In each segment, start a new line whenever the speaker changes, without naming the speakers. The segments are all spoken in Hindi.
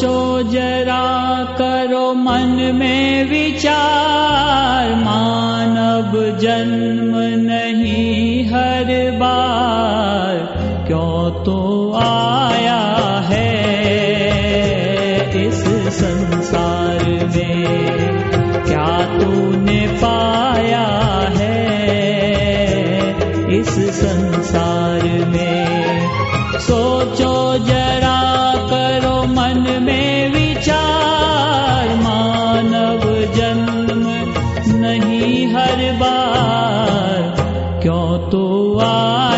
सोचो जरा करो मन में विचार मानव जन्म मन में विचार मानव जन्म नहीं हर बार। क्यों तो आ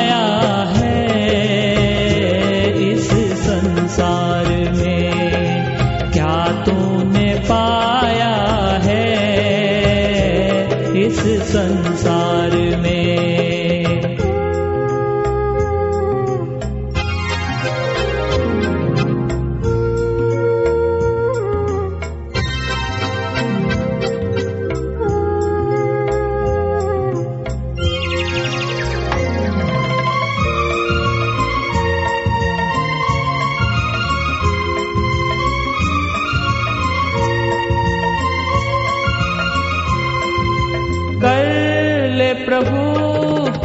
प्रभु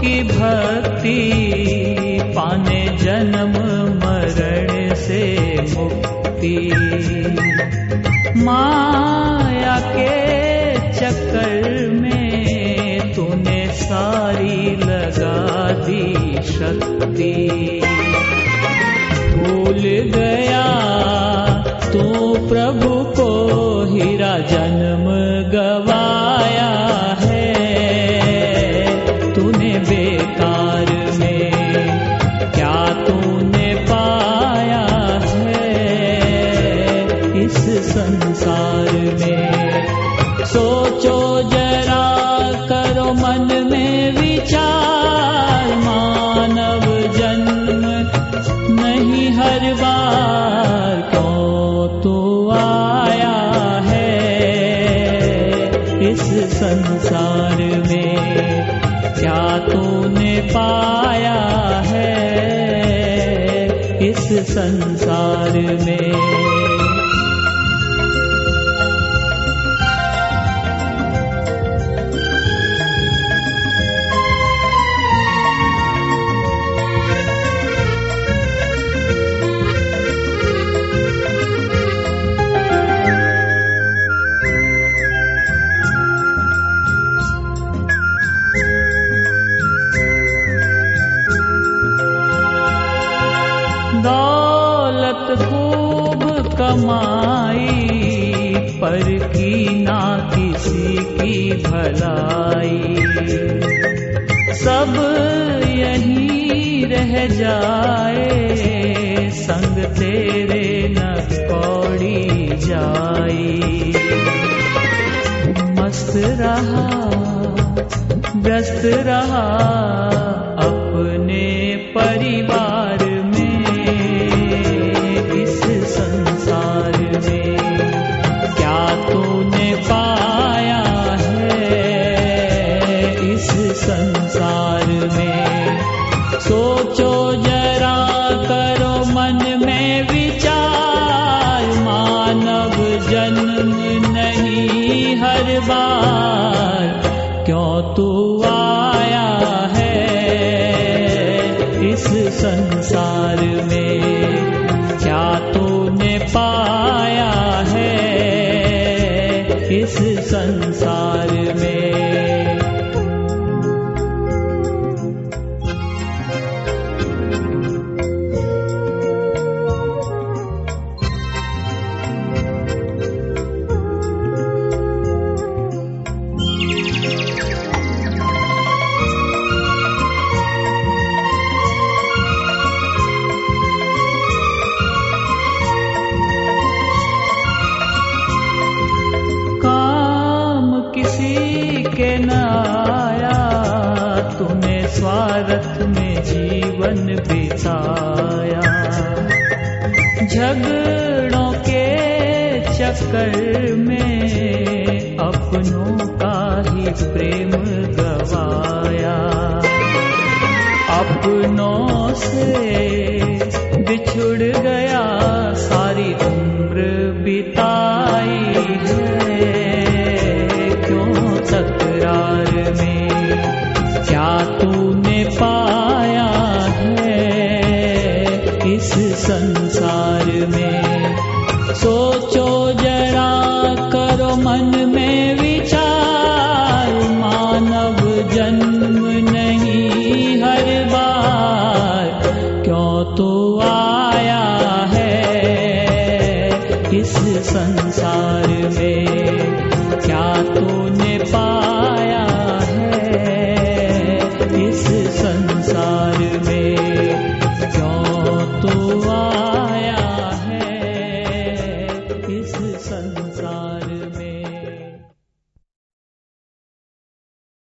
की भक्ति, पाने जन्म मरण से मुक्ति। माया के चक्कर में तूने सारी लगा दी शक्ति। भूल गया तू प्रभु पाया है इस संसार में। दौलत खूब कमाई, पर की ना किसी की भलाई। सब यहीं रह जाए, संग तेरे न कौड़ी जाए। मस्त रहा, व्यस्त रहा नहीं हर बार। क्यों तू आया है इस संसार में? क्या तूने पाया है इस संसार स्वार्थ में जीवन बिताया। झगड़ों के चक्कर में अपनों का ही प्रेम गवाया। अपनों से बिछुड़ गया, सारी उम्र बिताई है। क्यों तकरार में क्या तूने पाया है इस संसार में? सोचो जरा, करो मन में विचार। मानव जन्म नहीं हर बार। क्यों तो आ